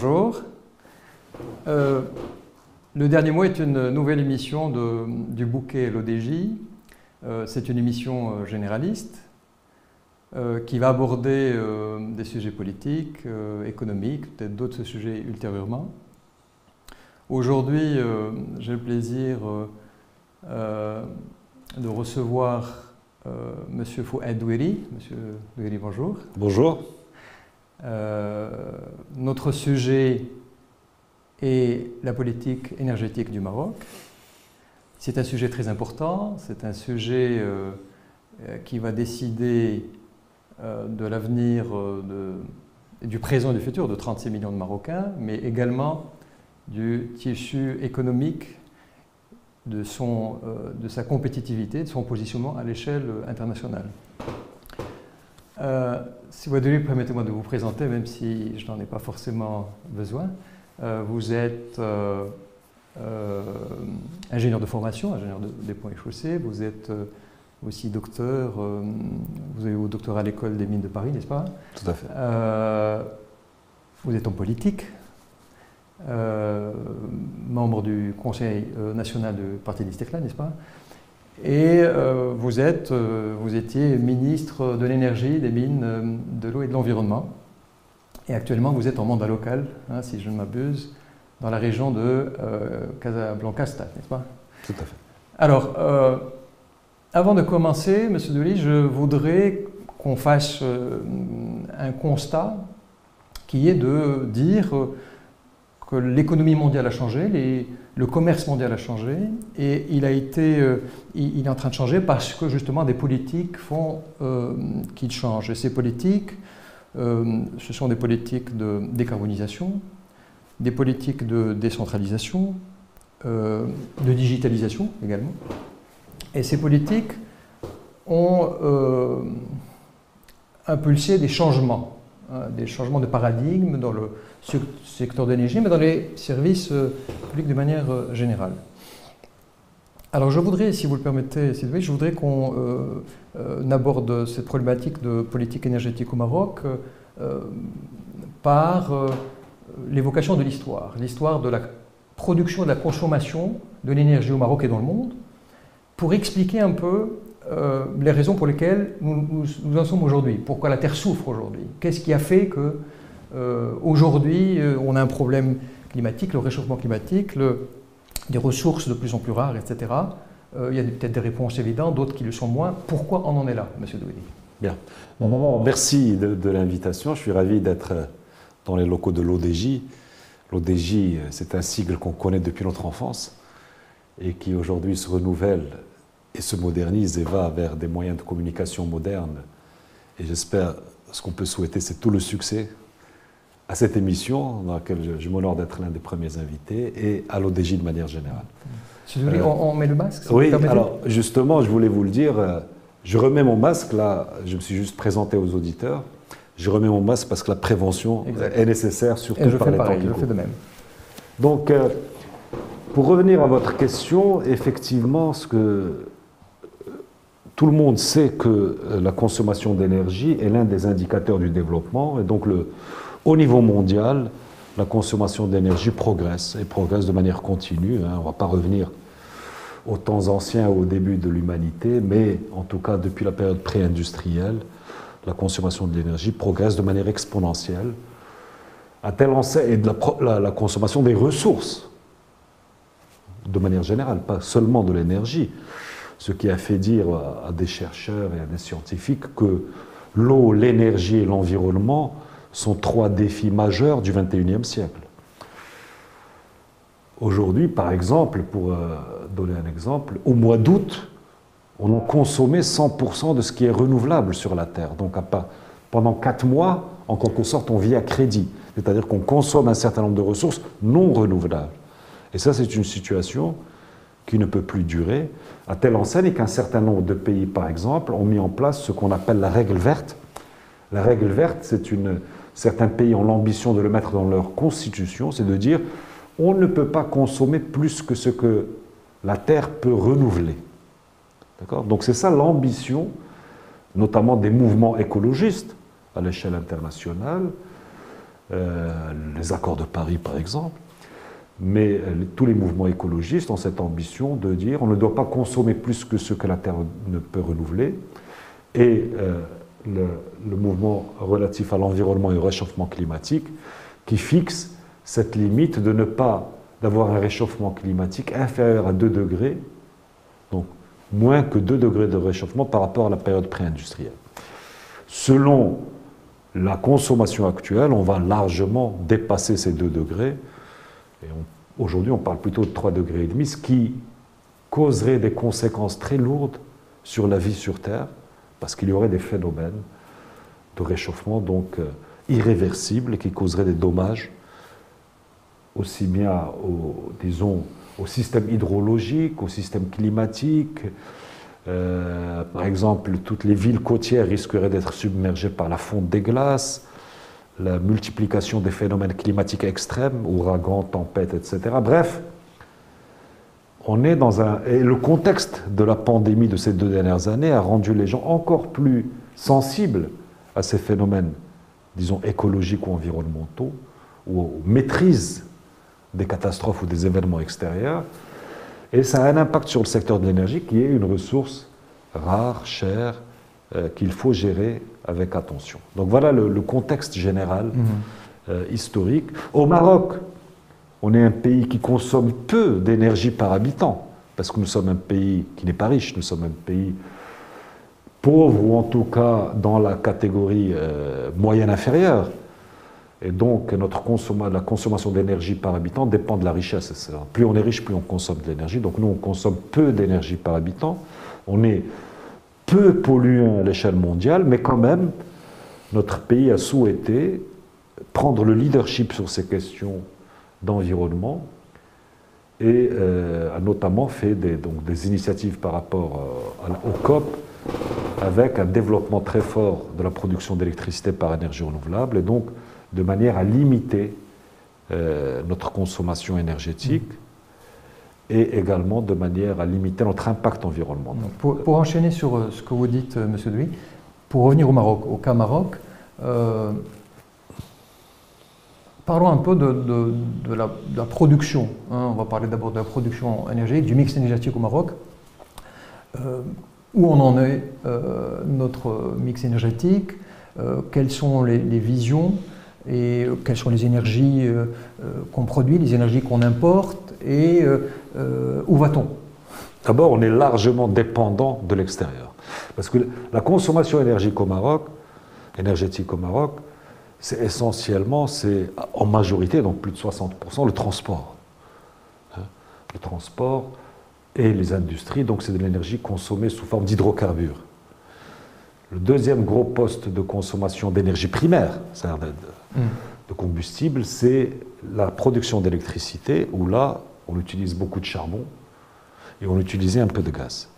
bonjour. Euh, le dernier mot est une nouvelle émission du bouquet l'ODJ. Euh, c'est une émission euh, généraliste qui va aborder des sujets politiques, économiques, peut-être d'autres sujets ultérieurement. Aujourd'hui, j'ai le plaisir de recevoir M. Fouad Doueri. Monsieur Doueri, bonjour. Bonjour. Euh, notre sujet est la politique énergétique du Maroc. C'est un sujet très important, c'est un sujet euh, euh, qui va décider de l'avenir du présent et du futur de 36 millions de Marocains, mais également du tissu économique, de, son, de sa compétitivité, de son positionnement à l'échelle internationale. Euh, si vous voulez, permettez-moi de vous présenter, même si je n'en ai pas forcément besoin. Euh, vous êtes euh, ingénieur de formation, ingénieur des ponts et chaussées. Vous êtes aussi docteur. vous avez vos doctorat à l'école des mines de Paris, n'est-ce pas? Tout à fait. vous êtes en politique. membre du Conseil national du Parti d'Istiklal, n'est-ce pas? Et euh, vous, êtes, euh, vous étiez ministre de l'énergie, des mines, euh, de l'eau et de l'environnement. Et actuellement, vous êtes en mandat local, hein, si je ne m'abuse, dans la région de Casablanca, n'est-ce pas? Tout à fait. Alors, avant de commencer, M. Delis, je voudrais qu'on fasse un constat qui est de dire que l'économie mondiale a changé, les, le commerce mondial a changé et euh, il, est en train de changer parce que justement des politiques font euh, qu'il change. Et ces politiques, euh, ce sont des politiques de décarbonisation, des politiques de décentralisation, de digitalisation également. Et ces politiques ont impulsé des changements, hein, des changements de paradigme dans le secteur d'énergie, mais dans les services euh, publics de manière euh, générale. Alors je voudrais, si vous le permettez, je voudrais qu'on euh, aborde cette problématique de politique énergétique au Maroc par l'évocation de l'histoire, l'histoire de la production et de la consommation de l'énergie au Maroc et dans le monde, pour expliquer un peu les raisons pour lesquelles nous, nous en sommes aujourd'hui, pourquoi la Terre souffre aujourd'hui, qu'est-ce qui a fait que aujourd'hui, euh, on a un problème climatique, le réchauffement climatique, des ressources de plus en plus rares, etc. Euh, il y a peut-être des réponses évidentes, d'autres qui le sont moins. Pourquoi on en est là, M. Douény Bien. merci de, l'invitation. Je suis ravi d'être dans les locaux de l'ODJ. L'ODJ, c'est un sigle qu'on connaît depuis notre enfance et qui aujourd'hui se renouvelle et se modernise et va vers des moyens de communication modernes. Et j'espère, ce qu'on peut souhaiter, c'est tout le succès à cette émission, dans laquelle je, m'honore d'être l'un des premiers invités, et à l'ODJ de manière générale. Euh, on, met le masque Oui, alors justement, je voulais vous le dire, euh, je remets mon masque, là, je me suis juste présenté aux auditeurs, je remets mon masque parce que la prévention est nécessaire, surtout et je par fais pareil, Je fais de même. Donc, euh, pour revenir à votre question, effectivement, ce que tout le monde sait que la consommation d'énergie est l'un des indicateurs du développement, et donc le, au niveau mondial, la consommation d'énergie progresse et progresse de manière continue. Hein. On ne va pas revenir aux temps anciens, au début de l'humanité, mais en tout cas depuis la période pré-industrielle, la consommation de l'énergie progresse de manière exponentielle, à tel enseigne, et la, consommation des ressources, de manière générale, pas seulement de l'énergie. Ce qui a fait dire à des chercheurs et à des scientifiques que l'eau, l'énergie et l'environnement sont trois défis majeurs du XXIe siècle. Aujourd'hui, par exemple, pour euh, donner un exemple, au mois d'août, on a consommé 100% de ce qui est renouvelable sur la Terre. Donc pendant quatre mois, en quelque sorte, on vit à crédit. C'est-à-dire qu'on consomme un certain nombre de ressources non renouvelables. Et ça, c'est une situation qui ne peut plus durer, à telle enseigne qu'un certain nombre de pays, par exemple, ont mis en place ce qu'on appelle la règle verte. La règle verte, c'est une, certains pays ont l'ambition de le mettre dans leur constitution, c'est de dire on ne peut pas consommer plus que ce que la Terre peut renouveler. Donc c'est ça l'ambition, notamment des mouvements écologistes à l'échelle internationale, les accords de Paris par exemple, mais tous les mouvements écologistes ont cette ambition de dire on ne doit pas consommer plus que ce que la Terre ne peut renouveler, et le, mouvement relatif à l'environnement et au réchauffement climatique qui fixe cette limite de ne pas d'avoir un réchauffement climatique inférieur à 2 degrés, donc moins que 2 degrés de réchauffement par rapport à la période pré-industrielle. Selon la consommation actuelle, on va largement dépasser ces 2 degrés. Et aujourd'hui, on parle plutôt de 3 degrés et demi, ce qui causerait des conséquences très lourdes sur la vie sur Terre, parce qu'il y aurait des phénomènes de réchauffement donc euh, irréversibles qui causeraient des dommages aussi bien au, disons, au système hydrologique, au système climatique. Euh, par exemple, toutes les villes côtières risqueraient d'être submergées par la fonte des glaces, la multiplication des phénomènes climatiques extrêmes, ouragans, tempêtes, etc. Bref, on est dans un. Et le contexte de la pandémie de ces deux dernières années a rendu les gens encore plus sensibles à ces phénomènes, disons, écologiques ou environnementaux, ou aux maîtrises des catastrophes ou des événements extérieurs. Et ça a un impact sur le secteur de l'énergie qui est une ressource rare, chère, euh, qu'il faut gérer avec attention. Donc voilà le, contexte général mhm. euh, historique. Au Maroc, on est un pays qui consomme peu d'énergie par habitant, parce que nous sommes un pays qui n'est pas riche, nous sommes un pays pauvre, ou en tout cas dans la catégorie euh, moyenne inférieure. Et donc, notre la consommation d'énergie par habitant dépend de la richesse. Plus on est riche, plus on consomme de l'énergie. Donc, nous, on consomme peu d'énergie par habitant. On est peu polluant à l'échelle mondiale, mais quand même, notre pays a souhaité prendre le leadership sur ces questions d'environnement et euh, a notamment fait des, donc, des initiatives par rapport euh, au COP avec un développement très fort de la production d'électricité par énergie renouvelable et donc de manière à limiter euh, notre consommation énergétique et également de manière à limiter notre impact environnemental. Pour, enchaîner sur ce que vous dites, Monsieur pour revenir au Maroc, au cas Maroc, parlons un peu de, la, production. Hein. on va parler d'abord de la production énergétique, du mix énergétique au Maroc. où on en est notre mix énergétique Quelles sont les visions et euh, quelles sont les énergies euh, euh, qu'on produit, les énergies qu'on importe et où va-t-on? D'abord, on est largement dépendant de l'extérieur. Parce que la consommation énergique au Maroc, énergétique au Maroc, c'est essentiellement, c'est en majorité, donc plus de 60%, le transport. Hein, le transport et les industries, donc c'est de l'énergie consommée sous forme d'hydrocarbures. Le deuxième gros poste de consommation d'énergie primaire, c'est-à-dire de, de, combustible, c'est la production d'électricité, où là, on utilise beaucoup de charbon et on utilisait un peu de gaz.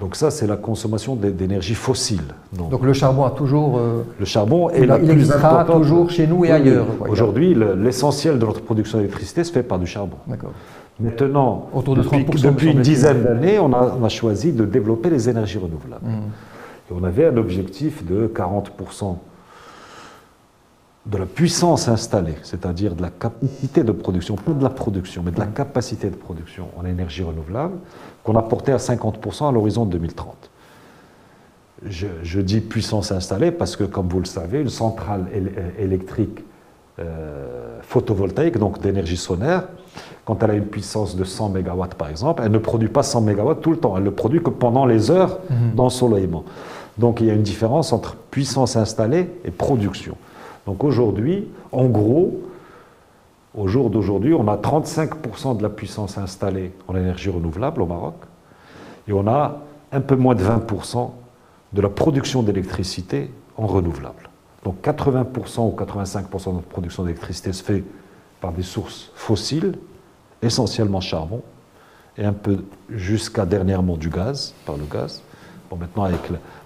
Donc ça, c'est la consommation d'énergie fossile. Donc, le charbon a toujours... Euh, le charbon est la il plus toujours chez nous et ailleurs. Aujourd'hui, l'essentiel de notre production d'électricité se fait par du charbon. D'accord. Maintenant, depuis, une dizaine d'années, on, a, choisi de développer les énergies renouvelables. Mmh on avait un objectif de 40% de la puissance installée, c'est-à-dire de la capacité de production, pas de la production, mais de la capacité de production en énergie renouvelable, qu'on a porté à 50% à l'horizon 2030. Je, dis puissance installée parce que, comme vous le savez, une centrale électrique euh, photovoltaïque, donc d'énergie solaire, quand elle a une puissance de 100 MW par exemple, elle ne produit pas 100 MW tout le temps, elle ne produit que pendant les heures mhm. d'ensoleillement. Donc il y a une différence entre puissance installée et production. Donc aujourd'hui, en gros, au jour d'aujourd'hui, on a 35% de la puissance installée en énergie renouvelable au Maroc et on a un peu moins de 20% de la production d'électricité en renouvelable. Donc 80% ou 85% de notre production d'électricité se fait par des sources fossiles, essentiellement charbon, et un peu jusqu'à dernièrement du gaz, par le gaz. Bon, maintenant, avec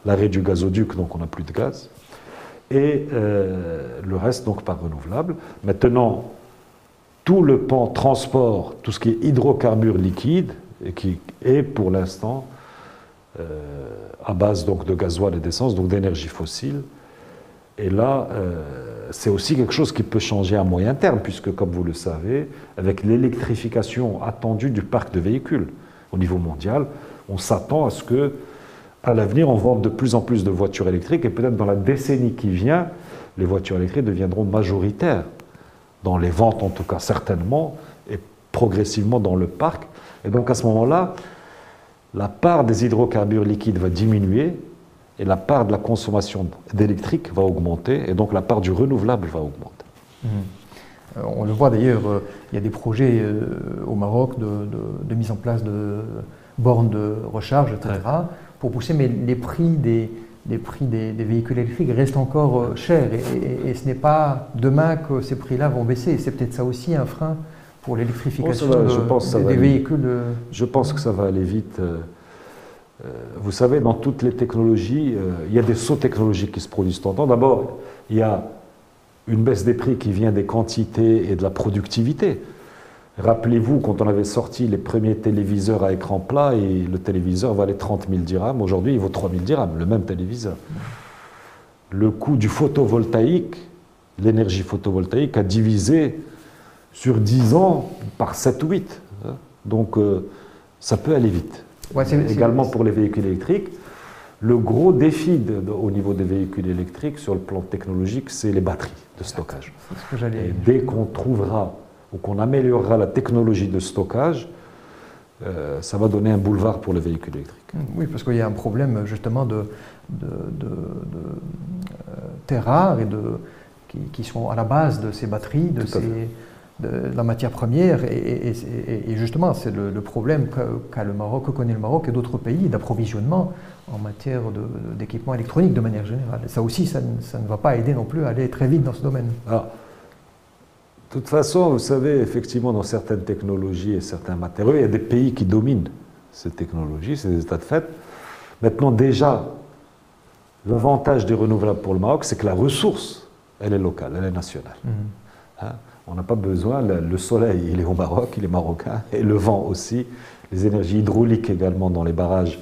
l'arrêt du gazoduc, donc on n'a plus de gaz. Et euh, le reste, donc, par renouvelable. Maintenant, tout le pan transport, tout ce qui est hydrocarbures liquides, et qui est pour l'instant euh, à base donc, de gasoil et d'essence, donc d'énergie fossile, Et là, euh, c'est aussi quelque chose qui peut changer à moyen terme, puisque, comme vous le savez, avec l'électrification attendue du parc de véhicules au niveau mondial, on s'attend à ce que, à l'avenir, on vende de plus en plus de voitures électriques, et peut-être dans la décennie qui vient, les voitures électriques deviendront majoritaires, dans les ventes en tout cas certainement, et progressivement dans le parc. Et donc à ce moment-là, la part des hydrocarbures liquides va diminuer et la part de la consommation d'électrique va augmenter et donc la part du renouvelable va augmenter. Mmh. On le voit d'ailleurs, euh, il y a des projets euh, au Maroc de, mise en place de bornes de recharge, etc., pour pousser, mais les prix des, prix des, véhicules électriques restent encore chers et, ce n'est pas demain que ces prix-là vont baisser. C'est peut-être ça aussi un frein pour l'électrification des, véhicules. Je pense que ça va aller vite. Euh, vous savez, dans toutes les technologies, euh, il y a des sauts technologiques qui se produisent. D'abord, il y a une baisse des prix qui vient des quantités et de la productivité. Rappelez-vous, quand on avait sorti les premiers téléviseurs à écran plat et le téléviseur valait 30 000 dirhams, aujourd'hui il vaut 3 000 dirhams, le même téléviseur. Le coût du photovoltaïque, l'énergie photovoltaïque, a divisé sur 10 ans par 7 ou 8. Donc euh, ça peut aller vite également pour les véhicules électriques. Le gros défi au niveau des véhicules électriques sur le plan technologique, c'est les batteries de stockage. Et dès qu'on trouvera ou qu'on améliorera la technologie de stockage, euh, ça va donner un boulevard pour les véhicules électriques. Oui, parce qu'il y a un problème justement de, de, euh, terres rares et de, qui, sont à la base de ces batteries, de ces, la matière première. Et, justement, c'est le, problème qu'a le Maroc, que connaît le Maroc et d'autres pays d'approvisionnement en matière d'équipement électronique de manière générale. ça aussi, ça, ne va pas aider non plus à aller très vite dans ce domaine. De toute façon, vous savez, effectivement, dans certaines technologies et certains matériaux, il y a des pays qui dominent ces technologies, c'est des états de fait. Maintenant, déjà, l'avantage des renouvelables pour le Maroc, c'est que la ressource, elle est locale, elle est nationale. Mmh. Hein on n'a pas besoin, le soleil, il est au Maroc, il est marocain, et le vent aussi, les énergies hydrauliques également dans les barrages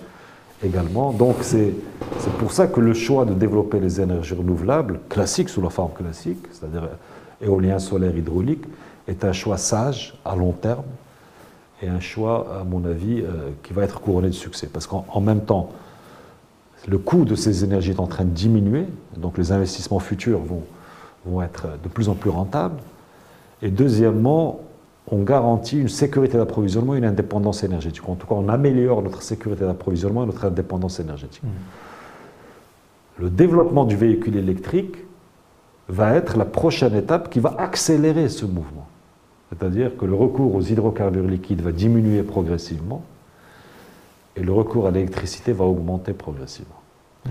également. Donc c'est pour ça que le choix de développer les énergies renouvelables, classiques sous la forme classique, c'est-à-dire éolien, solaire, hydraulique, est un choix sage à long terme et un choix, à mon avis, euh, qui va être couronné de succès. Parce qu'en même temps, le coût de ces énergies est en train de diminuer, donc les investissements futurs vont, vont être de plus en plus rentables. Et deuxièmement, on garantit une sécurité d'approvisionnement et une indépendance énergétique. En tout cas, on améliore notre sécurité d'approvisionnement et notre indépendance énergétique. Mmh. Le développement du véhicule électrique va être la prochaine étape qui va accélérer ce mouvement. C'est-à-dire que le recours aux hydrocarbures liquides va diminuer progressivement et le recours à l'électricité va augmenter progressivement. Mmh.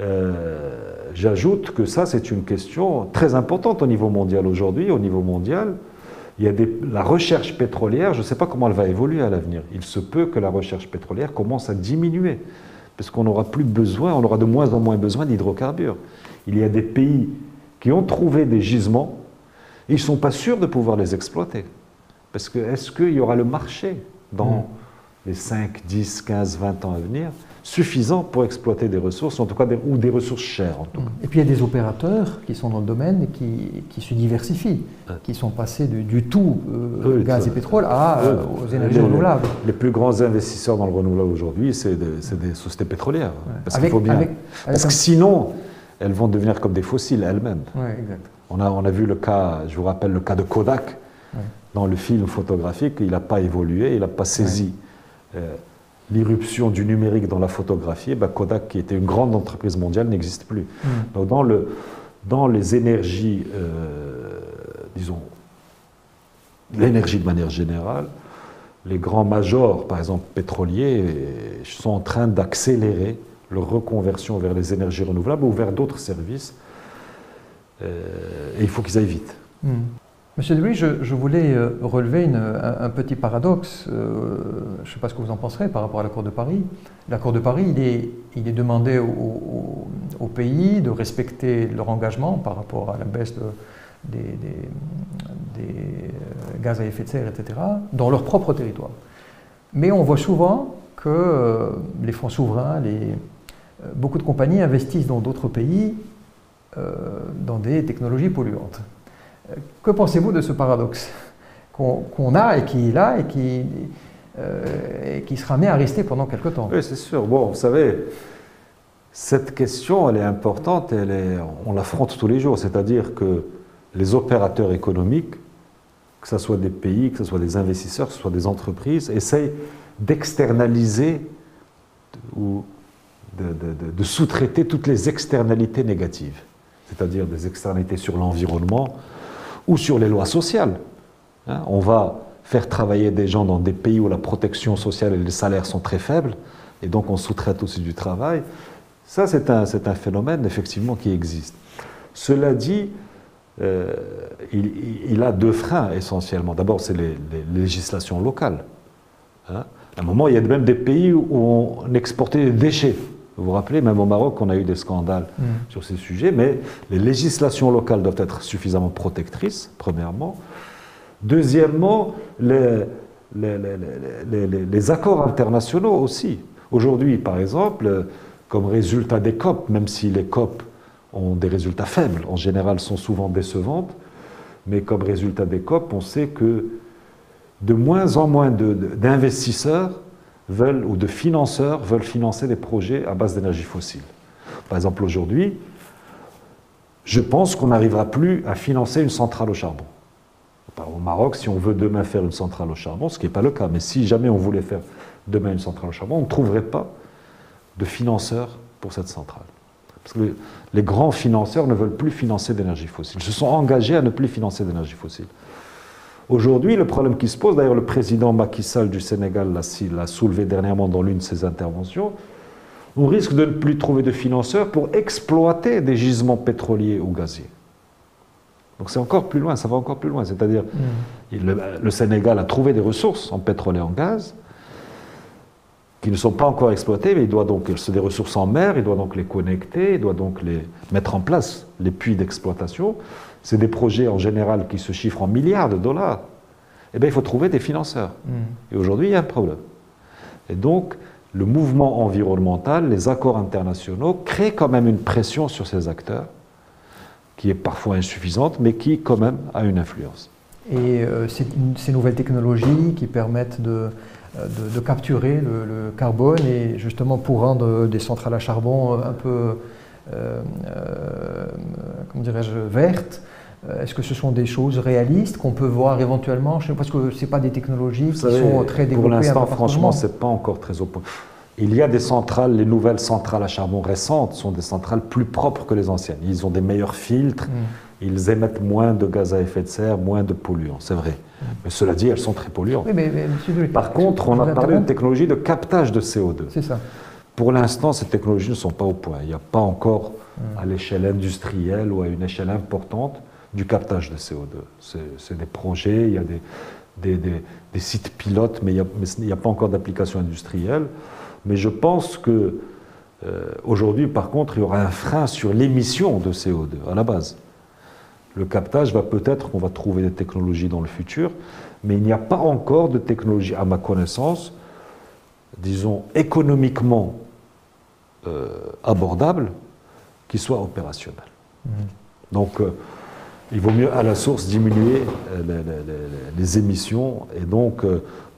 Euh, j'ajoute que ça, c'est une question très importante au niveau mondial aujourd'hui. Au niveau mondial, il y a la recherche pétrolière, je ne sais pas comment elle va évoluer à l'avenir. Il se peut que la recherche pétrolière commence à diminuer, parce qu'on n'aura plus besoin, on aura de moins en moins besoin d'hydrocarbures. Il y a des pays qui ont trouvé des gisements, et ils ne sont pas sûrs de pouvoir les exploiter. Parce que est-ce qu'il y aura le marché dans mm. les 5, 10, 15, 20 ans à venir suffisant pour exploiter des ressources, en tout cas, des, ou des ressources chères. En tout cas? Et puis il y a des opérateurs qui sont dans le domaine qui, qui se diversifient, qui sont passés du, tout euh, gaz et pétrole à, euh, aux énergies renouvelables. Les, plus grands investisseurs dans le renouvelable aujourd'hui, c'est des, sociétés pétrolières. Parce faut bien. parce que sinon, elles vont devenir comme des fossiles elles-mêmes. on, a, on a vu le cas, je vous rappelle le cas de Kodak, dans le film photographique, il n'a pas évolué, il n'a pas saisi. Euh, l'irruption du numérique dans la photographie, ben, Kodak, qui était une grande entreprise mondiale, n'existe plus. Mm. Donc dans, le, dans les énergies, euh, disons, l'énergie de manière générale, les grands majors, par exemple pétroliers, sont en train d'accélérer leur reconversion vers les énergies renouvelables ou vers d'autres services. Euh, et il faut qu'ils aillent vite. Mm. Monsieur Louis, je, voulais euh, relever un, petit paradoxe. Euh, je ne sais pas ce que vous en penserez par rapport à l'accord de Paris. L'accord de Paris, il est, demandé aux pays de respecter leur engagement par rapport à la baisse des, gaz à effet de serre, etc., dans leur propre territoire. Mais on voit souvent que les fonds souverains, les, beaucoup de compagnies investissent dans d'autres pays dans des technologies polluantes. Que pensez-vous de ce paradoxe qu'on a et qui est là et qui, qui sera amené à rester pendant quelque temps? Oui, c'est sûr. Bon, vous savez, cette question, elle est importante, elle est, on l'affronte tous les jours, c'est-à-dire que les opérateurs économiques, que ce soit des pays, que ce soit des investisseurs, que ce soit des entreprises, essayent d'externaliser ou de, sous-traiter toutes les externalités négatives, c'est-à-dire des externalités sur l'environnement ou sur les lois sociales. Hein, on va faire travailler des gens dans des pays où la protection sociale et les salaires sont très faibles, et donc on sous-traite aussi du travail. Ça, c'est un, phénomène effectivement qui existe. Cela dit, euh, il, a deux freins essentiellement. D'abord, c'est les, législations locales. Hein. À un moment, il y a même des pays où on exportait des déchets. Vous vous rappelez, même au Maroc, on a eu des scandales mm. sur ces sujets, mais les législations locales doivent être suffisamment protectrices, premièrement. Deuxièmement, les, les accords internationaux aussi. Aujourd'hui, par exemple, comme résultat des COP, même si les COP ont des résultats faibles, en général sont souvent décevantes, mais comme résultat des COP, on sait que de moins en moins d'investisseurs veulent, ou de financeurs veulent financer des projets à base d'énergie fossile. Par exemple, aujourd'hui, je pense qu'on n'arrivera plus à financer une centrale au charbon. Au Maroc, si on veut demain faire une centrale au charbon, ce qui n'est pas le cas, mais si jamais on voulait faire demain une centrale au charbon, on ne trouverait pas de financeurs pour cette centrale. Parce que les grands financeurs ne veulent plus financer d'énergie fossile. Ils se sont engagés à ne plus financer d'énergie fossile. Aujourd'hui, le problème qui se pose, d'ailleurs le président Macky Sall du Sénégal l'a soulevé dernièrement dans l'une de ses interventions, on risque de ne plus trouver de financeurs pour exploiter des gisements pétroliers ou gaziers. Donc c'est encore plus loin, ça va encore plus loin. C'est-à-dire, mm. le, le, Sénégal a trouvé des ressources en pétrole et en gaz, qui ne sont pas encore exploités, mais il doit donc, c'est des ressources en mer, il doit donc les connecter, il doit donc les mettre en place, les puits d'exploitation. C'est des projets en général qui se chiffrent en milliards de dollars. Eh bien, il faut trouver des financeurs. Hmm. Et aujourd'hui, il y a un problème. Et donc, le mouvement environnemental, les accords internationaux créent quand même une pression sur ces acteurs, qui est parfois insuffisante, mais qui quand même a une influence. Et euh, ces nouvelles technologies qui permettent de, euh, de, capturer le, carbone et justement pour rendre des centrales à charbon un peu, euh, euh, comment dirais-je, vertes. Est-ce que ce sont des choses réalistes qu'on peut voir éventuellement Parce que ce pas des technologies qui sont très développées. Pour l'instant, franchement, ce n'est pas encore très au point. Il y a des centrales, les nouvelles centrales à charbon récentes sont des centrales plus propres que les anciennes. Ils ont des meilleurs filtres, mm. Ils émettent moins de gaz à effet de serre, moins de polluants, c'est vrai. Mais cela dit, elles sont très polluantes. Par contre, on a parlé de technologie de captage de CO2. C'est ça. Pour l'instant, ces technologies ne sont pas au point. Il n'y a pas encore, hmm. à l'échelle industrielle ou à une échelle importante, du captage de CO2. C'est des projets, il y a des, des, sites pilotes, mais il n'y a, pas encore d'application industrielle. Mais je pense que euh, aujourd'hui, par contre, il y aura un frein sur l'émission de CO2 à la base. Le captage va peut-être qu'on va trouver des technologies dans le futur, mais il n'y a pas encore de technologie, à ma connaissance, disons, économiquement euh, abordable, qui soit opérationnelle. Mmh. Donc, euh, il vaut mieux à la source diminuer euh, les, émissions. Et donc,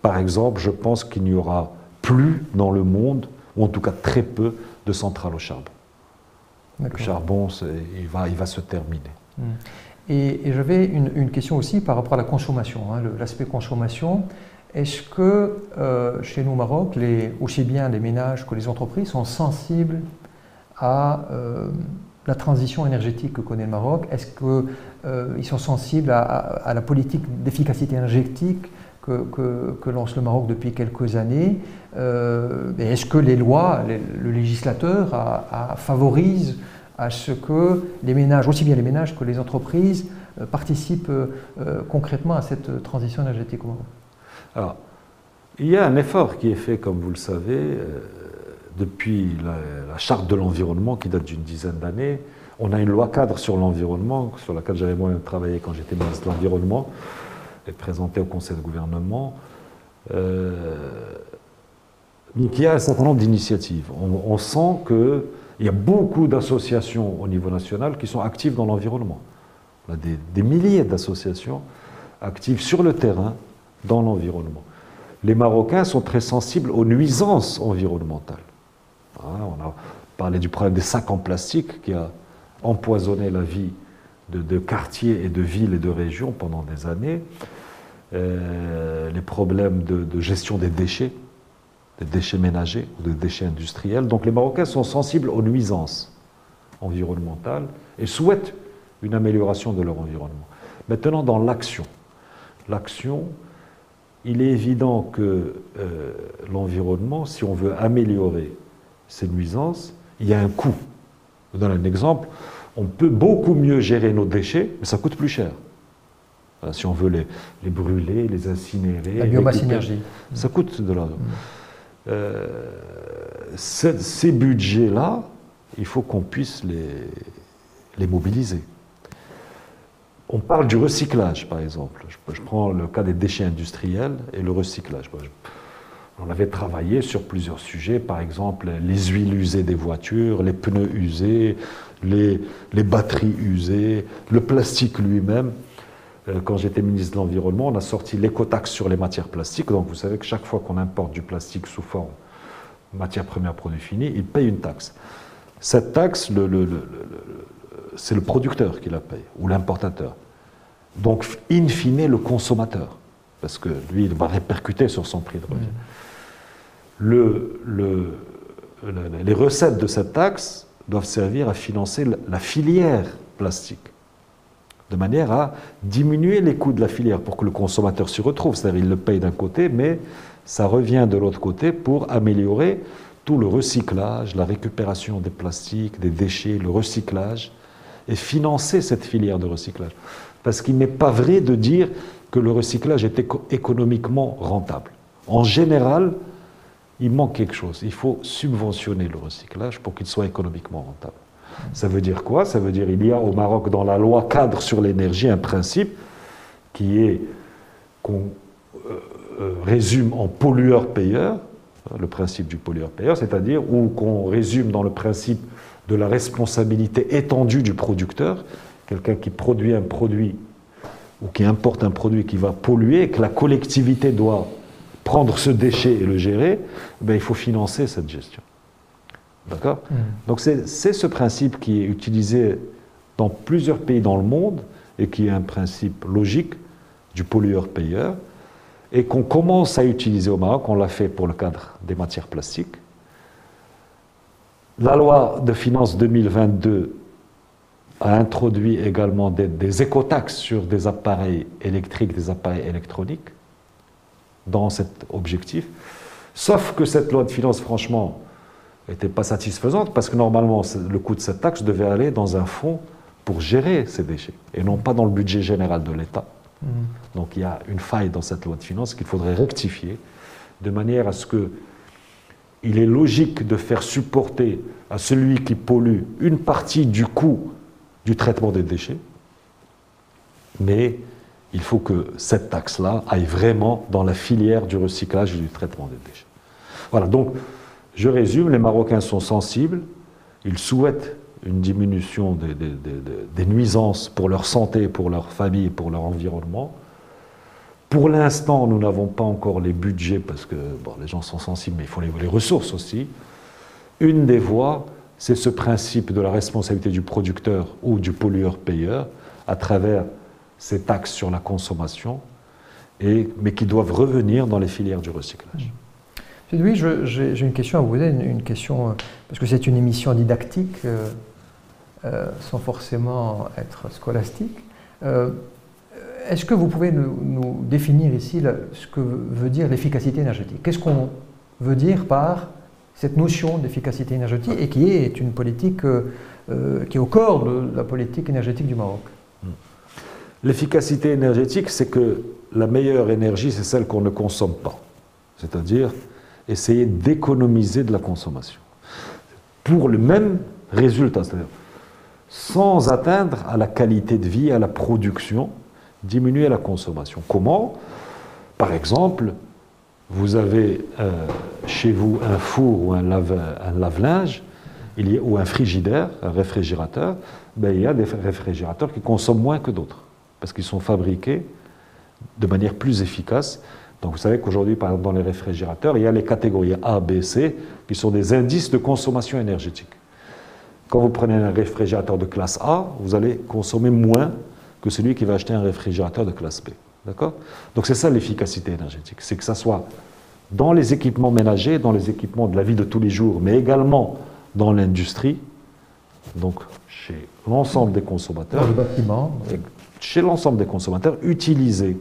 par exemple, je pense qu'il n'y aura plus dans le monde, ou en tout cas très peu, de centrales au charbon. Le charbon, il va, il va se terminer. Mmh. Et, j'avais une, question aussi par rapport à la consommation, hein, l'aspect consommation. Est-ce que euh, chez nous au Maroc, les, aussi bien les ménages que les entreprises sont sensibles à euh, la transition énergétique que connaît le Maroc? Est-ce qu'ils euh, sont sensibles à, la politique d'efficacité énergétique que, lance le Maroc depuis quelques années? Est-ce que les lois, le législateur a, favorise à ce que les ménages, aussi bien les ménages que les entreprises, euh, participent euh, euh, concrètement à cette transition énergétique Alors, il y a un effort qui est fait, comme vous le savez, depuis la, charte de l'environnement qui date d'une dizaine d'années. On a une loi cadre sur l'environnement, sur laquelle j'avais moi-même travaillé quand j'étais ministre de l'Environnement, et présenté au Conseil de gouvernement. donc il y a un certain nombre d'initiatives. On, sent que Il y a beaucoup d'associations au niveau national qui sont actives dans l'environnement. On a des, milliers d'associations actives sur le terrain dans l'environnement. Les Marocains sont très sensibles aux nuisances environnementales. Hein, on a parlé du problème des sacs en plastique qui a empoisonné la vie de, quartiers et de villes et de régions pendant des années. Euh, les problèmes de, gestion des déchets, des déchets ménagers ou des déchets industriels. Donc les Marocains sont sensibles aux nuisances environnementales et souhaitent une amélioration de leur environnement. Maintenant, dans l'action. L'action, il est évident que euh, l'environnement, si on veut améliorer ces nuisances, il y a un coût. Je vous donne un exemple. On peut beaucoup mieux gérer nos déchets, mais ça coûte plus cher. Si on veut les, les brûler, les incinérer. La biomasse énergie. Ça coûte de l'argent. Euh, ces budgets-là, il faut qu'on puisse les, mobiliser. On parle du recyclage, par exemple. Je, prends le cas des déchets industriels et le recyclage. On avait travaillé sur plusieurs sujets, par exemple les huiles usées des voitures, les pneus usés, les batteries usées, le plastique lui-même. Euh, quand j'étais ministre de l'Environnement, on a sorti l'écotaxe sur les matières plastiques. Donc vous savez que chaque fois qu'on importe du plastique sous forme matière première produit fini, il paye une taxe. Cette taxe, le, le, c'est le producteur qui la paye, ou l'importateur. Donc, in fine, le consommateur, parce que lui, il va répercuter sur son prix de revient. Le, les recettes de cette taxe doivent servir à financer la filière plastique, de manière à diminuer les coûts de la filière pour que le consommateur s'y retrouve. C'est-à-dire il le paye d'un côté, mais ça revient de l'autre côté pour améliorer tout le recyclage, la récupération des plastiques, des déchets, le recyclage, et financer cette filière de recyclage. Parce qu'il n'est pas vrai de dire que le recyclage est économiquement rentable. En général, il manque quelque chose. Il faut subventionner le recyclage pour qu'il soit économiquement rentable. Ça veut dire quoi? Ça veut dire qu'il y a au Maroc, dans la loi cadre sur l'énergie, un principe qui est qu'on euh, euh, résume en pollueur-payeur, le principe du pollueur-payeur, c'est-à-dire ou qu'on résume dans le principe de la responsabilité étendue du producteur, quelqu'un qui produit un produit ou qui importe un produit qui va polluer et que la collectivité doit prendre ce déchet et le gérer, ben, il faut financer cette gestion. D'accord mmh. Donc c'est ce principe qui est utilisé dans plusieurs pays dans le monde et qui est un principe logique du pollueur-payeur et qu'on commence à utiliser au Maroc, on l'a fait pour le cadre des matières plastiques. La loi de finances 2022 a introduit également des, des écotaxes sur des appareils électriques, des appareils électroniques, dans cet objectif. Sauf que cette loi de finances, franchement, n'était pas satisfaisante parce que normalement, le coût de cette taxe devait aller dans un fonds pour gérer ces déchets et non pas dans le budget général de l'État. Mmh. Donc il y a une faille dans cette loi de finances qu'il faudrait rectifier de manière à ce que il est logique de faire supporter à celui qui pollue une partie du coût du traitement des déchets, mais il faut que cette taxe-là aille vraiment dans la filière du recyclage et du traitement des déchets. Voilà, donc je résume, les Marocains sont sensibles, ils souhaitent une diminution des, nuisances pour leur santé, pour leur famille, pour leur environnement. Pour l'instant, nous n'avons pas encore les budgets parce que les gens sont sensibles, mais il faut les, les ressources aussi. Une des voies, c'est ce principe de la responsabilité du producteur ou du pollueur-payeur à travers ces taxes sur la consommation, mais qui doivent revenir dans les filières du recyclage. Oui, j'ai une question à vous poser, une, question, euh, parce que c'est une émission didactique, euh, euh, sans forcément être scolastique. Est-ce que vous pouvez nous, définir ici ce que veut dire l'efficacité énergétique? Qu'est-ce qu'on veut dire par cette notion d'efficacité énergétique et qui est une politique qui est au corps de la politique énergétique du Maroc? L'efficacité énergétique, c'est que la meilleure énergie, c'est celle qu'on ne consomme pas. C'est-à-dire essayer d'économiser de la consommation. Pour le même résultat, c'est-à-dire sans atteindre à la qualité de vie, à la production, diminuer la consommation. Comment? Par exemple, vous avez euh, chez vous un four ou un lave-linge ou un frigidaire, un réfrigérateur, ben, il y a des réfrigérateurs qui consomment moins que d'autres, parce qu'ils sont fabriqués de manière plus efficace. Donc vous savez qu'aujourd'hui, par exemple, dans les réfrigérateurs, il y a les catégories A, B, C, qui sont des indices de consommation énergétique. Quand vous prenez un réfrigérateur de classe A, vous allez consommer moins que celui qui va acheter un réfrigérateur de classe B. D'accord? Donc c'est ça l'efficacité énergétique, c'est que ça soit dans les équipements ménagers, dans les équipements de la vie de tous les jours, mais également dans l'industrie, donc chez l'ensemble des consommateurs, dans le bâtiment, chez l'ensemble des consommateurs, utiliser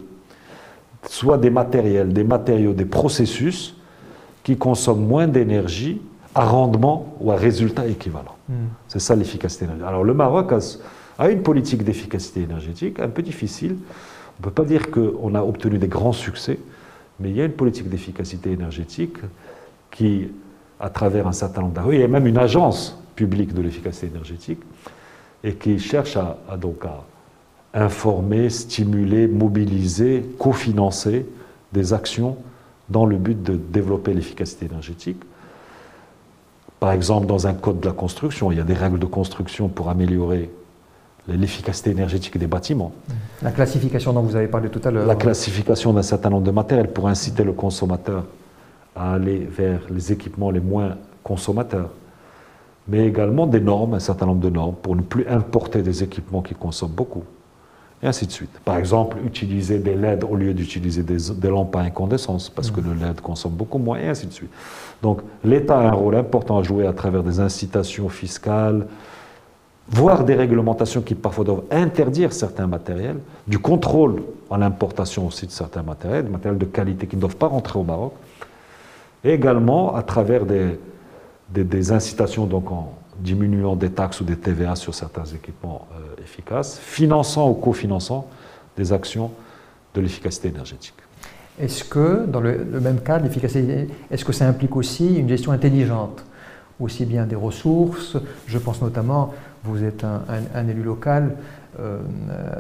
soit des matériels, des matériaux, des processus qui consomment moins d'énergie à rendement ou à résultat équivalent. Hmm. C'est ça l'efficacité énergétique. Alors le Maroc a, a une politique d'efficacité énergétique un peu difficile. On ne peut pas dire qu'on a obtenu des grands succès, mais il y a une politique d'efficacité énergétique qui, à travers un certain nombre d'arrêts, il y a même une agence publique de l'efficacité énergétique, et qui cherche à, à donc à informer, stimuler, mobiliser, cofinancer des actions dans le but de développer l'efficacité énergétique. Par exemple, dans un code de la construction, il y a des règles de construction pour améliorer l'efficacité énergétique des bâtiments. La classification dont vous avez parlé tout à l'heure. La classification d'un certain nombre de matériels pour inciter le consommateur à aller vers les équipements les moins consommateurs. Mais également des normes, un certain nombre de normes, pour ne plus importer des équipements qui consomment beaucoup. Et ainsi de suite. Par exemple, utiliser des LED au lieu d'utiliser des, lampes à incandescence, parce que le LED consomme beaucoup moins, et ainsi de suite. Donc l'État a un rôle important à jouer à travers des incitations fiscales, voire des réglementations qui parfois doivent interdire certains matériels, du contrôle en l'importation aussi de certains matériels, des matériels de qualité qui ne doivent pas rentrer au Maroc, et également à travers des, des, des incitations donc en diminuant des taxes ou des TVA sur certains équipements euh, efficaces, finançant ou cofinançant des actions de l'efficacité énergétique. Est-ce que, dans le, même cas de l'efficacité, est-ce que ça implique aussi une gestion intelligente aussi bien des ressources, je pense notamment, vous êtes un élu local euh,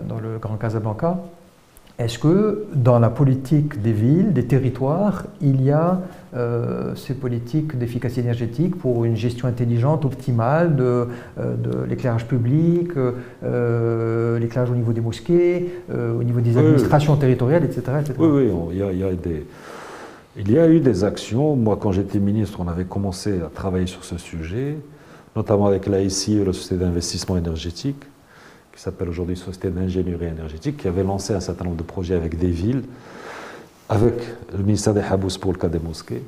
dans le Grand Casablanca, est-ce que dans la politique des villes, des territoires, il y a euh, ces politiques d'efficacité énergétique pour une gestion intelligente, optimale de, euh, de l'éclairage public, euh, l'éclairage au niveau des mosquées, au niveau des administrations oui, territoriales, etc., etc. Oui, oui, il y a, il y a des, il y a eu des actions. Moi, quand j'étais ministre, on avait commencé à travailler sur ce sujet, notamment avec l'AICI, la Société d'investissement énergétique, qui s'appelle aujourd'hui Société d'ingénierie énergétique, qui avait lancé un certain nombre de projets avec des villes, avec le ministère des Habous pour le cas des mosquées.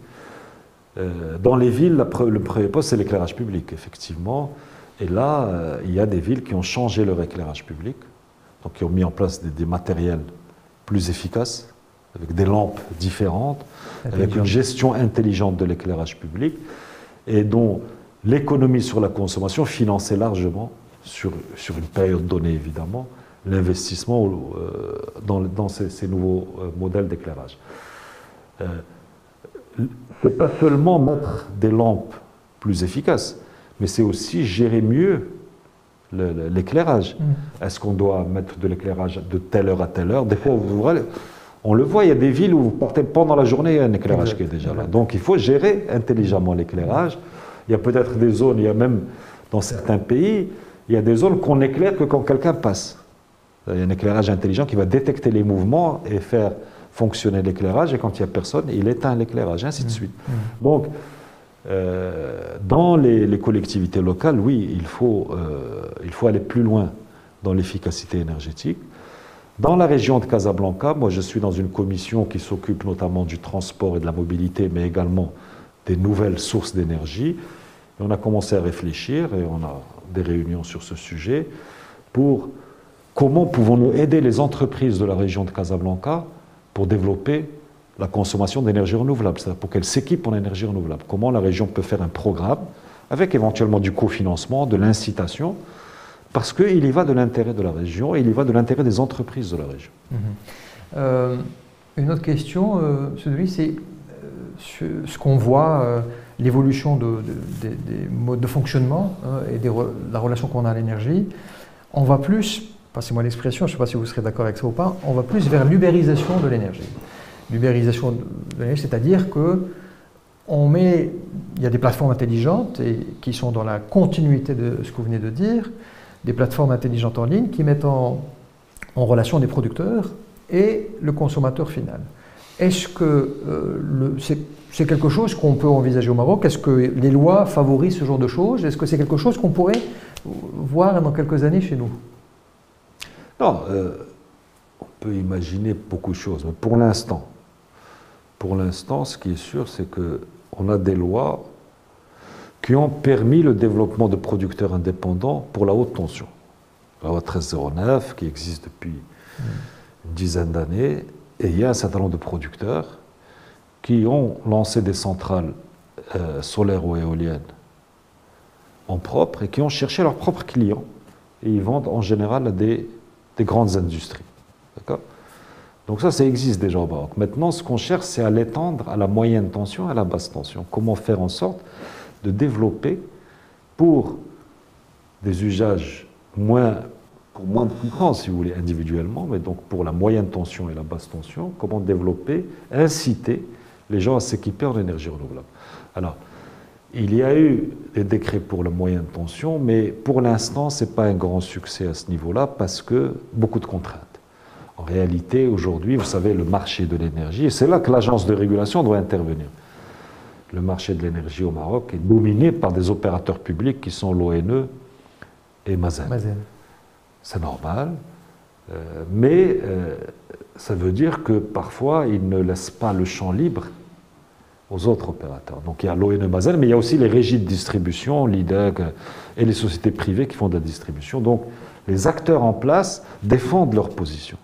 Euh, dans les villes, le premier poste, c'est l'éclairage public, effectivement. Et là, euh, il y a des villes qui ont changé leur éclairage public, donc qui ont mis en place des, des matériels plus efficaces, avec des lampes différentes, avec une gestion intelligente de l'éclairage public, et dont l'économie sur la consommation finançait largement sur, sur, une période donnée évidemment, l'investissement euh, dans, dans ces, ces, nouveaux euh, modèles d'éclairage. Euh, c'est pas seulement mettre des lampes plus efficaces, mais c'est aussi gérer mieux l'éclairage. Mmh. Est-ce qu'on doit mettre de l'éclairage de telle heure à telle heure? Des fois, vous, on le voit, il y a des villes où vous partez pendant la journée, il y a un éclairage exact. qui est déjà là. Donc il faut gérer intelligemment l'éclairage. Il y a peut-être des zones, il y a même dans certains pays, il y a des zones qu'on éclaire que quand quelqu'un passe. Il y a un éclairage intelligent qui va détecter les mouvements et faire fonctionner l'éclairage, et quand il n'y a personne, il éteint l'éclairage, ainsi de suite. Mmh. Donc, euh, dans les, les, collectivités locales, oui, il faut, euh, il faut aller plus loin dans l'efficacité énergétique. Dans la région de Casablanca, moi je suis dans une commission qui s'occupe notamment du transport et de la mobilité, mais également des nouvelles sources d'énergie. Et on a commencé à réfléchir et on a des réunions sur ce sujet pour comment pouvons-nous aider les entreprises de la région de Casablanca pour développer la consommation d'énergie renouvelable, c'est-à-dire pour qu'elles s'équipent en énergie renouvelable. Comment la région peut faire un programme avec éventuellement du cofinancement, de l'incitation, parce qu'il y va de l'intérêt de la région et il y va de l'intérêt des entreprises de la région. Mmh. Euh, une autre question, euh, c'est euh, ce qu'on voit euh, l'évolution de, de, de, des modes de fonctionnement hein, et des, la relation qu'on a à l'énergie, on va plus, passez-moi l'expression, je ne sais pas si vous serez d'accord avec ça ou pas, on va plus vers l'ubérisation de l'énergie. L'ubérisation de l'énergie, c'est-à-dire que on met, il y a des plateformes intelligentes et qui sont dans la continuité de ce que vous venez de dire, des plateformes intelligentes en ligne qui mettent en, en relation des producteurs et le consommateur final. Est-ce que euh, c'est quelque chose qu'on peut envisager au Maroc? Est-ce que les lois favorisent ce genre de choses? Est-ce que c'est quelque chose qu'on pourrait voir dans quelques années chez nous? Non, euh, on peut imaginer beaucoup de choses, mais pour l'instant, pour l'instant, ce qui est sûr, c'est qu'on a des lois qui ont permis le développement de producteurs indépendants pour la haute tension. La loi 1309, qui existe depuis une dizaine d'années, et il y a un certain nombre de producteurs qui ont lancé des centrales euh, solaires ou éoliennes en propre et qui ont cherché leurs propres clients. Et ils vendent en général des, grandes industries. D'accord? Donc ça, ça existe déjà au Maroc. Maintenant, ce qu'on cherche, c'est à l'étendre à la moyenne tension, à la basse tension. Comment faire en sorte de développer pour des usages moins moins de courant, si vous voulez, individuellement, mais donc pour la moyenne tension et la basse tension, comment développer, inciter les gens à s'équiper en énergie renouvelable. Alors, il y a eu des décrets pour la moyenne tension, mais pour l'instant, ce n'est pas un grand succès à ce niveau-là parce que beaucoup de contraintes. En réalité, aujourd'hui, vous savez, le marché de l'énergie, et c'est là que l'agence de régulation doit intervenir. Le marché de l'énergie au Maroc est dominé par des opérateurs publics qui sont l'ONE et Mazen c'est normal, euh, mais euh, ça veut dire que parfois ils ne laissent pas le champ libre aux autres opérateurs. Donc il y a l'ONE Mazen, mais il y a aussi les régies de distribution, l'IDEC et les sociétés privées qui font de la distribution. Donc les acteurs en place défendent leur position.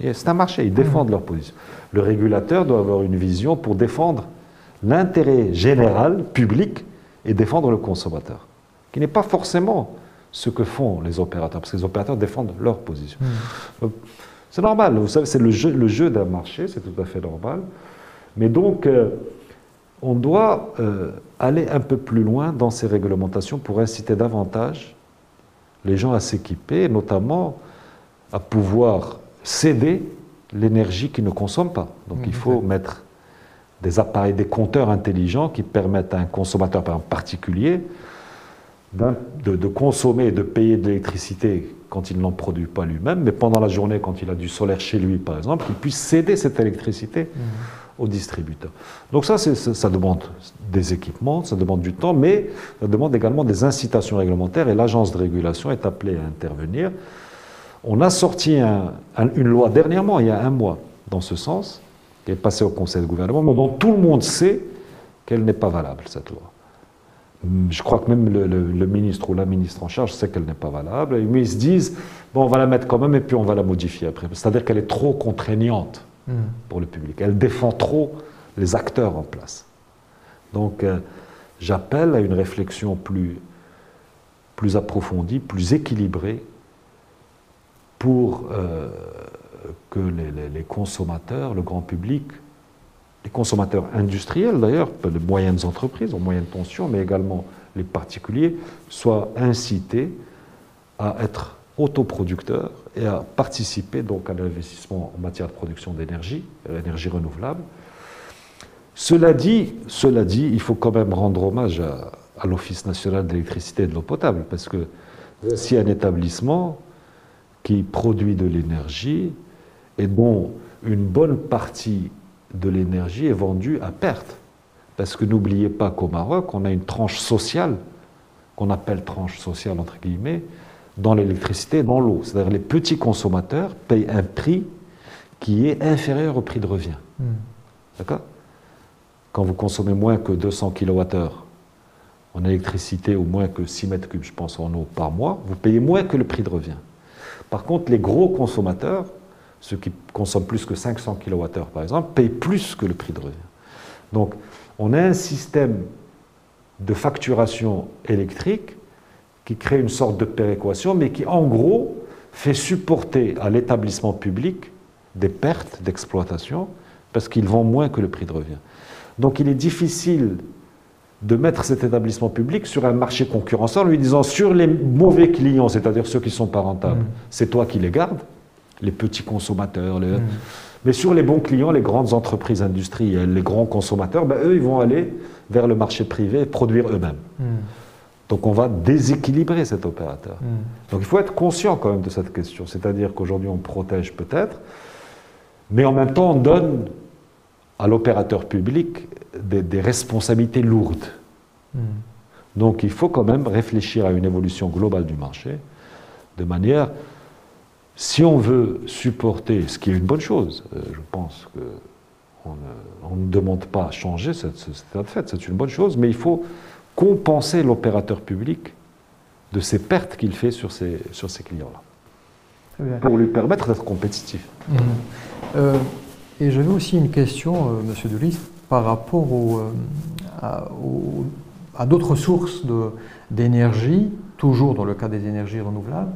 C'est un marché, ils défendent leur position. Le régulateur doit avoir une vision pour défendre l'intérêt général, public, et défendre le consommateur, qui n'est pas forcément ce que font les opérateurs, parce que les opérateurs défendent leur position. Hmm. C'est normal, vous savez, c'est le jeu, le jeu d'un marché, c'est tout à fait normal. Mais donc, euh, on doit euh, aller un peu plus loin dans ces réglementations pour inciter davantage les gens à s'équiper, notamment à pouvoir céder l'énergie qu'ils ne consomment pas. Donc il faut mettre des appareils, des compteurs intelligents qui permettent à un consommateur en particulier de, consommer et de payer de l'électricité quand il n'en produit pas lui-même, mais pendant la journée, quand il a du solaire chez lui, par exemple, qu'il puisse céder cette électricité mmh. au distributeur. Donc ça, ça, demande des équipements, ça demande du temps, mais ça demande également des incitations réglementaires, et l'agence de régulation est appelée à intervenir. On a sorti une loi dernièrement, il y a un mois, dans ce sens, qui est passée au Conseil de gouvernement, mais dont tout le monde sait qu'elle n'est pas valable, cette loi. Je crois que même le, ministre ou la ministre en charge sait qu'elle n'est pas valable. Mais ils se disent, bon, on va la mettre quand même et puis on va la modifier après. C'est-à-dire qu'elle est trop contraignante hmm. pour le public. Elle défend trop les acteurs en place. Donc, euh, j'appelle à une réflexion plus, plus approfondie, plus équilibrée pour euh, que les consommateurs, le grand public, les consommateurs industriels d'ailleurs, les moyennes entreprises, en moyenne tension, mais également les particuliers, soient incités à être autoproducteurs et à participer donc à l'investissement en matière de production d'énergie, l'énergie renouvelable. Cela dit, cela dit, il faut quand même rendre hommage à, à l'Office national d'électricité et de l'eau potable, parce que si un établissement qui produit de l'énergie et dont une bonne partie de l'énergie est vendue à perte. Parce que n'oubliez pas qu'au Maroc, on a une tranche sociale, qu'on appelle tranche sociale entre guillemets, dans l'électricité et dans l'eau. C'est-à-dire les petits consommateurs payent un prix qui est inférieur au prix de revient. Hmm. D'accord? Quand vous consommez moins que 200 kWh en électricité ou moins que 6 mètres cubes, je pense, en eau par mois, vous payez moins que le prix de revient. Par contre, les gros consommateurs, ceux qui consomment plus que 500 kWh par exemple, payent plus que le prix de revient. Donc on a un système de facturation électrique qui crée une sorte de péréquation, mais qui en gros fait supporter à l'établissement public des pertes d'exploitation parce qu'ils vendent moins que le prix de revient. Donc il est difficile de mettre cet établissement public sur un marché concurrentiel en lui disant sur les mauvais clients, c'est-à-dire ceux qui ne sont pas rentables, mmh. c'est toi qui les gardes, les petits consommateurs. Hmm. Mais sur les bons clients, les grandes entreprises industrielles, les grands consommateurs, ben, eux, ils vont aller vers le marché privé et produire eux-mêmes. Hmm. Donc on va déséquilibrer cet opérateur. Hmm. Donc il faut être conscient quand même de cette question. C'est-à-dire qu'aujourd'hui on protège peut-être, mais en même temps on donne à l'opérateur public des, responsabilités lourdes. Donc il faut quand même réfléchir à une évolution globale du marché, de manière, si on veut supporter, ce qui est une bonne chose, euh, je pense qu'on on ne demande pas à changer cet état de fait, c'est une bonne chose, mais il faut compenser l'opérateur public de ces pertes qu'il fait sur ces, sur ces clients-là, pour lui permettre d'être compétitif. Mmh. Euh, et j'avais aussi une question, euh, Monsieur Delis, par rapport euh, à, d'autres sources d'énergie, toujours dans le cas des énergies renouvelables.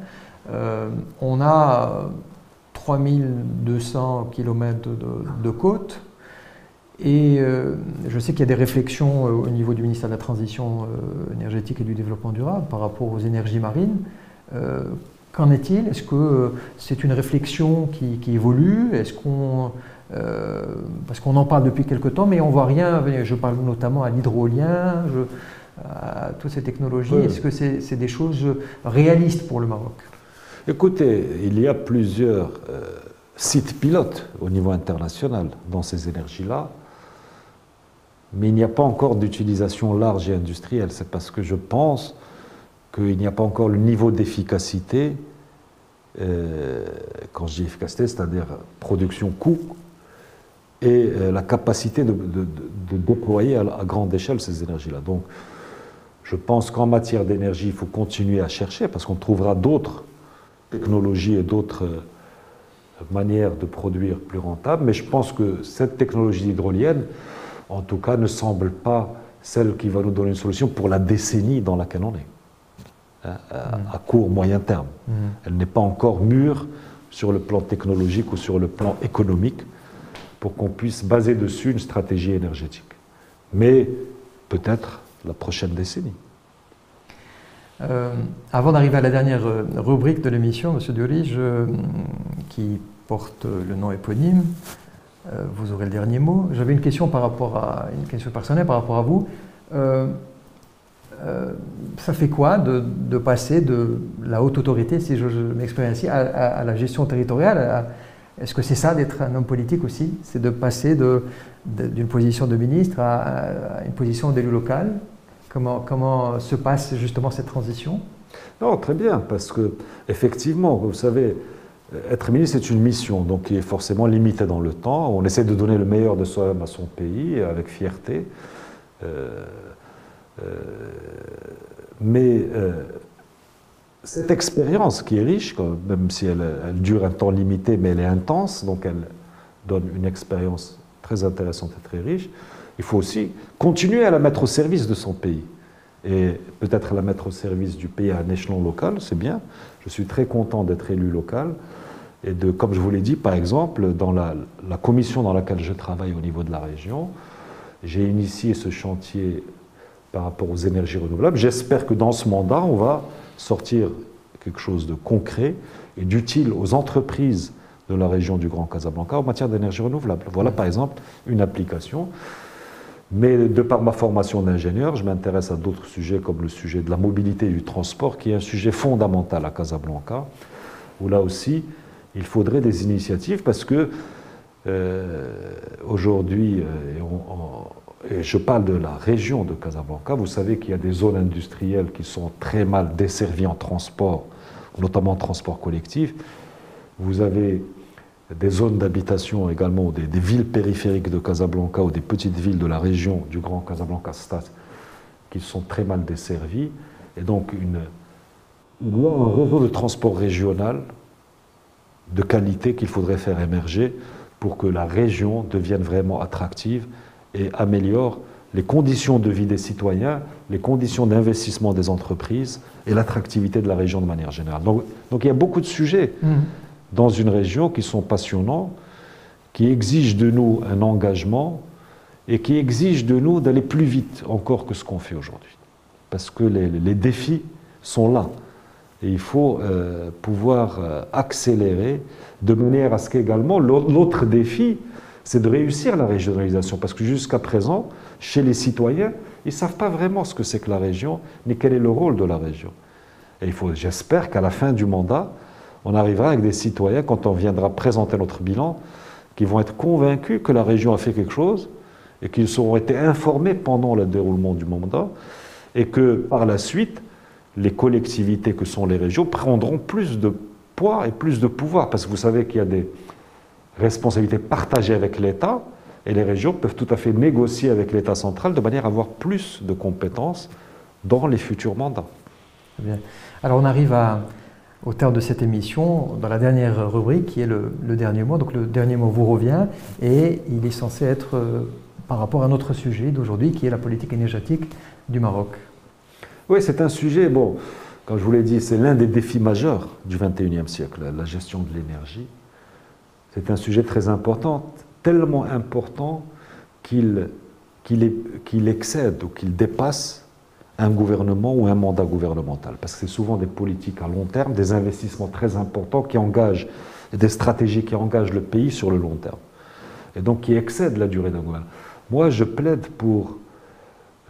On a 3200 km de, de côtes et euh, je sais qu'il y a des réflexions euh, au niveau du ministère de la Transition euh, énergétique et du développement durable par rapport aux énergies marines. Qu'en est-il? Est-ce que c'est une réflexion qui, évolue? Est-ce qu'on parce qu'on en parle depuis quelque temps, mais on ne voit rien. Je parle notamment à l'hydrolien, à toutes ces technologies. Est-ce que c'est des choses réalistes pour le Maroc? Écoutez, il y a plusieurs sites pilotes au niveau international dans ces énergies-là mais il n'y a pas encore d'utilisation large et industrielle. C'est parce que je pense qu'il n'y a pas encore le niveau d'efficacité, euh, quand je dis efficacité, c'est-à-dire production coût, et euh, la capacité de, déployer à, grande échelle ces énergies-là. Donc, je pense qu'en matière d'énergie, il faut continuer à chercher, parce qu'on trouvera d'autres technologies et d'autres euh, manières de produire plus rentables, mais je pense que cette technologie hydrolienne, en tout cas, ne semble pas celle qui va nous donner une solution pour la décennie dans laquelle on est, hein, à, court, moyen terme. Mm. Elle n'est pas encore mûre sur le plan technologique ou sur le plan économique pour qu'on puisse baser dessus une stratégie énergétique. Mais peut-être la prochaine décennie. Euh, avant d'arriver à la dernière euh, rubrique de l'émission, M. Dury, qui porte le nom éponyme, euh, vous aurez le dernier mot. J'avais une question par rapport à une question personnelle par rapport à vous. Ça fait quoi de, passer de la haute autorité, si je, m'exprime ainsi, à, la gestion territoriale? Est-ce que c'est ça d'être un homme politique aussi? C'est de passer d'une position de ministre à, une position d'élu local? Comment, se passe justement cette transition? Non, très bien, parce que effectivement, vous savez, être ministre, c'est une mission, donc qui est forcément limitée dans le temps. On essaie de donner le meilleur de soi-même à son pays, avec fierté. Euh, euh, mais euh, cette expérience qui est riche, même si elle, dure un temps limité, mais elle est intense, donc elle donne une expérience très intéressante et très riche, il faut aussi continuer à la mettre au service de son pays. Et peut-être la mettre au service du pays à un échelon local, c'est bien. Je suis très content d'être élu local et de, comme je vous l'ai dit, par exemple, dans la, commission dans laquelle je travaille au niveau de la région, j'ai initié ce chantier par rapport aux énergies renouvelables. J'espère que dans ce mandat, on va sortir quelque chose de concret et d'utile aux entreprises de la région du Grand Casablanca en matière d'énergie renouvelable. Voilà par exemple une application. Mais de par ma formation d'ingénieur, je m'intéresse à d'autres sujets comme le sujet de la mobilité et du transport, qui est un sujet fondamental à Casablanca, où là aussi, il faudrait des initiatives parce que euh, aujourd'hui, euh, et je parle de la région de Casablanca, vous savez qu'il y a des zones industrielles qui sont très mal desservies en transport, notamment en transport collectif. Vous avez des zones d'habitation également, des, villes périphériques de Casablanca ou des petites villes de la région du Grand Casablanca Stas qui sont très mal desservies. Et donc, une, un réseau de transport régional de qualité qu'il faudrait faire émerger pour que la région devienne vraiment attractive et améliore les conditions de vie des citoyens, les conditions d'investissement des entreprises et l'attractivité de la région de manière générale. Donc, donc il y a beaucoup de sujets mmh. Dans une région qui sont passionnants, qui exigent de nous un engagement et qui exigent de nous d'aller plus vite encore que ce qu'on fait aujourd'hui. Parce que les, défis sont là. Et il faut euh, pouvoir euh, accélérer de manière à ce qu'également l'autre défi, c'est de réussir la régionalisation. Parce que jusqu'à présent, chez les citoyens, ils ne savent pas vraiment ce que c'est que la région, ni quel est le rôle de la région. Et il faut, j'espère qu'à la fin du mandat, on arrivera avec des citoyens, quand on viendra présenter notre bilan, qui vont être convaincus que la région a fait quelque chose et qu'ils auront été informés pendant le déroulement du mandat et que par la suite, les collectivités que sont les régions prendront plus de poids et plus de pouvoir. Parce que vous savez qu'il y a des responsabilités partagées avec l'État et les régions peuvent tout à fait négocier avec l'État central de manière à avoir plus de compétences dans les futurs mandats. Alors on arrive à, au terme de cette émission, dans la dernière rubrique qui est le, dernier mot. Donc le dernier mot vous revient et il est censé être euh, par rapport à notre sujet d'aujourd'hui qui est la politique énergétique du Maroc. Oui, c'est un sujet, bon, comme je vous l'ai dit, c'est l'un des défis majeurs du XXIe siècle, la gestion de l'énergie. C'est un sujet très important, tellement important qu'il qu'il excède ou qu'il dépasse un gouvernement ou un mandat gouvernemental. Parce que c'est souvent des politiques à long terme, des investissements très importants qui engagent, des stratégies qui engagent le pays sur le long terme. Et donc qui excèdent la durée d'un gouvernement. Moi, je plaide pour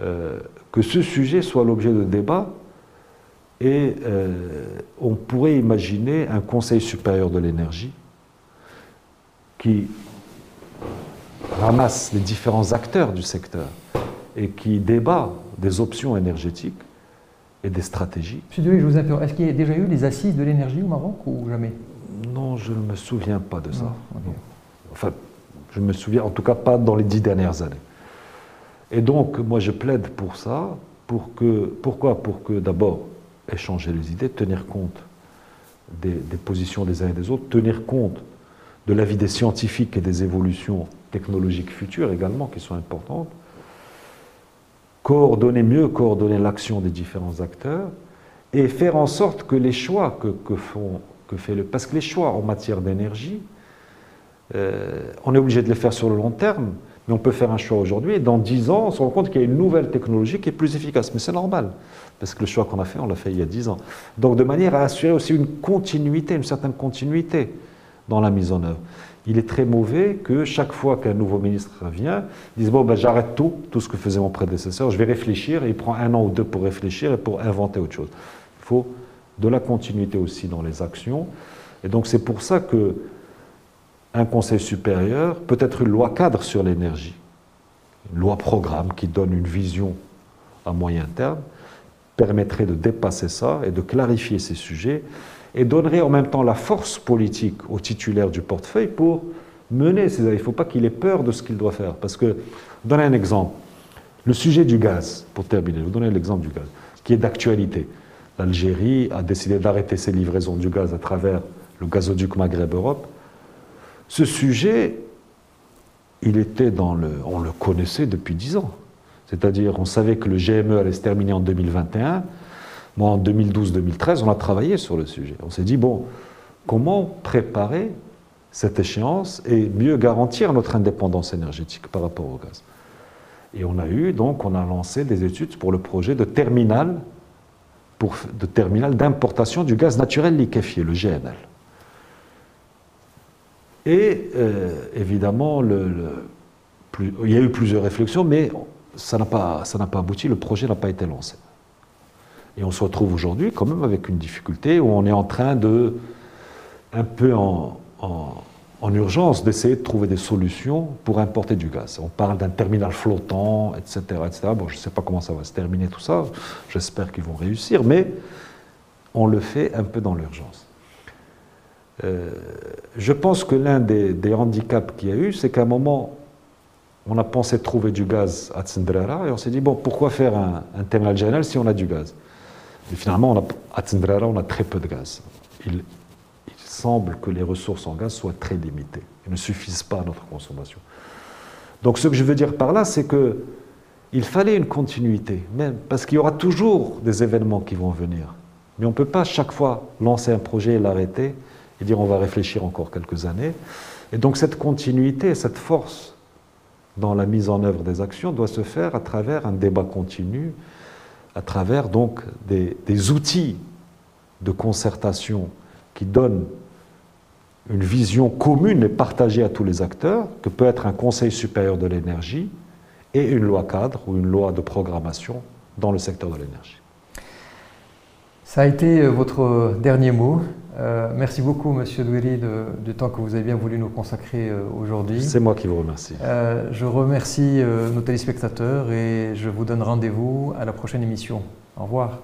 euh, que ce sujet soit l'objet de débat et euh, on pourrait imaginer un Conseil supérieur de l'énergie qui ramasse les différents acteurs du secteur et qui débat des options énergétiques et des stratégies. Monsieur Dewey, je vous interromps. Est-ce qu'il y a déjà eu des assises de l'énergie au Maroc ou jamais? Non, je ne me souviens pas de ça. Enfin, je me souviens en tout cas pas dans les dix dernières années. Et donc, moi, je plaide pour ça. Pour que, pourquoi? Pour que d'abord, échanger les idées, tenir compte des, des, positions des uns et des autres, tenir compte de l'avis des scientifiques et des évolutions technologiques futures également qui sont importantes, coordonner mieux, coordonner l'action des différents acteurs et faire en sorte que les choix que, font, que fait le... Parce que les choix en matière d'énergie, euh, on est obligé de les faire sur le long terme, mais on peut faire un choix aujourd'hui et dans 10 ans, on se rend compte qu'il y a une nouvelle technologie qui est plus efficace. Mais c'est normal, parce que le choix qu'on a fait, on l'a fait il y a 10 ans. Donc de manière à assurer aussi une continuité, une certaine continuité dans la mise en œuvre il est très mauvais que chaque fois qu'un nouveau ministre vient, il dise Bon, ben, j'arrête tout, tout ce que faisait mon prédécesseur, je vais réfléchir, et il prend un an ou deux pour réfléchir et pour inventer autre chose. Il faut de la continuité aussi dans les actions. Et donc, c'est pour ça que un conseil supérieur peut être une loi cadre sur l'énergie, une loi programme qui donne une vision à moyen terme, permettrait de dépasser ça et de clarifier ces sujets et donnerait en même temps la force politique au titulaire du portefeuille pour mener ces Il ne faut pas qu'il ait peur de ce qu'il doit faire. Parce que, donner un exemple. Le sujet du gaz, pour terminer, je vous donner l'exemple du gaz, qui est d'actualité. L'Algérie a décidé d'arrêter ses livraisons du gaz à travers le gazoduc Maghreb-Europe. Ce sujet, il était dans le. On le connaissait depuis dix ans. C'est-à-dire, on savait que le GME allait se terminer en 2021. Moi, en 2012-2013, on a travaillé sur le sujet. On s'est dit, bon, comment préparer cette échéance et mieux garantir notre indépendance énergétique par rapport au gaz? Et on a eu, donc, on a lancé des études pour le projet de terminal de terminal d'importation du gaz naturel liquéfié, le GNL. Et euh, évidemment, il y a eu plusieurs réflexions, mais ça n'a pas, pas abouti, le projet n'a pas été lancé. Et on se retrouve aujourd'hui quand même avec une difficulté où on est en train de, un peu en, urgence, d'essayer de trouver des solutions pour importer du gaz. On parle d'un terminal flottant, etc. etc. Bon, je ne sais pas comment ça va se terminer tout ça, j'espère qu'ils vont réussir, mais on le fait un peu dans l'urgence. Euh, je pense que l'un des, handicaps qu'il y a eu, c'est qu'à un moment, on a pensé trouver du gaz à Tsendrara et on s'est dit, bon, pourquoi faire un, terminal général si on a du gaz? Et finalement, on a, à Tsendrara, on a très peu de gaz. Il, semble que les ressources en gaz soient très limitées et ne suffisent pas à notre consommation. Donc ce que je veux dire par là, c'est que il fallait une continuité, même parce qu'il y aura toujours des événements qui vont venir. Mais on ne peut pas chaque fois lancer un projet et l'arrêter et dire on va réfléchir encore quelques années. Et donc cette continuité, cette force dans la mise en œuvre des actions doit se faire à travers un débat continu, à travers donc des, outils de concertation qui donne une vision commune et partagée à tous les acteurs, que peut être un Conseil supérieur de l'énergie et une loi cadre ou une loi de programmation dans le secteur de l'énergie. Ça a été euh, votre dernier mot. Euh, merci beaucoup, Monsieur Douéry, du temps que vous avez bien voulu nous consacrer euh, aujourd'hui. C'est moi qui vous remercie. je remercie nos téléspectateurs et je vous donne rendez-vous à la prochaine émission. Au revoir.